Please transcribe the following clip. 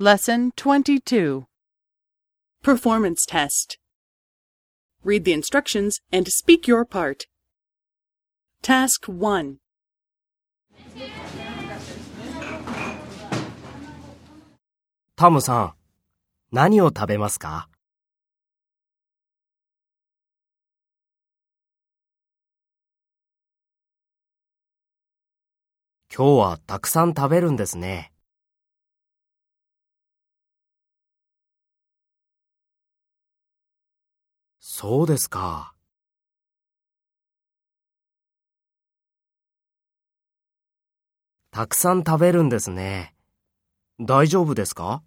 Lesson 22 Performance Test Read the instructions and speak your part. Task 1タムさん、何を食べますか今日はたくさん食べるんですね。そうですか。たくさん食べるんですね。大丈夫ですか？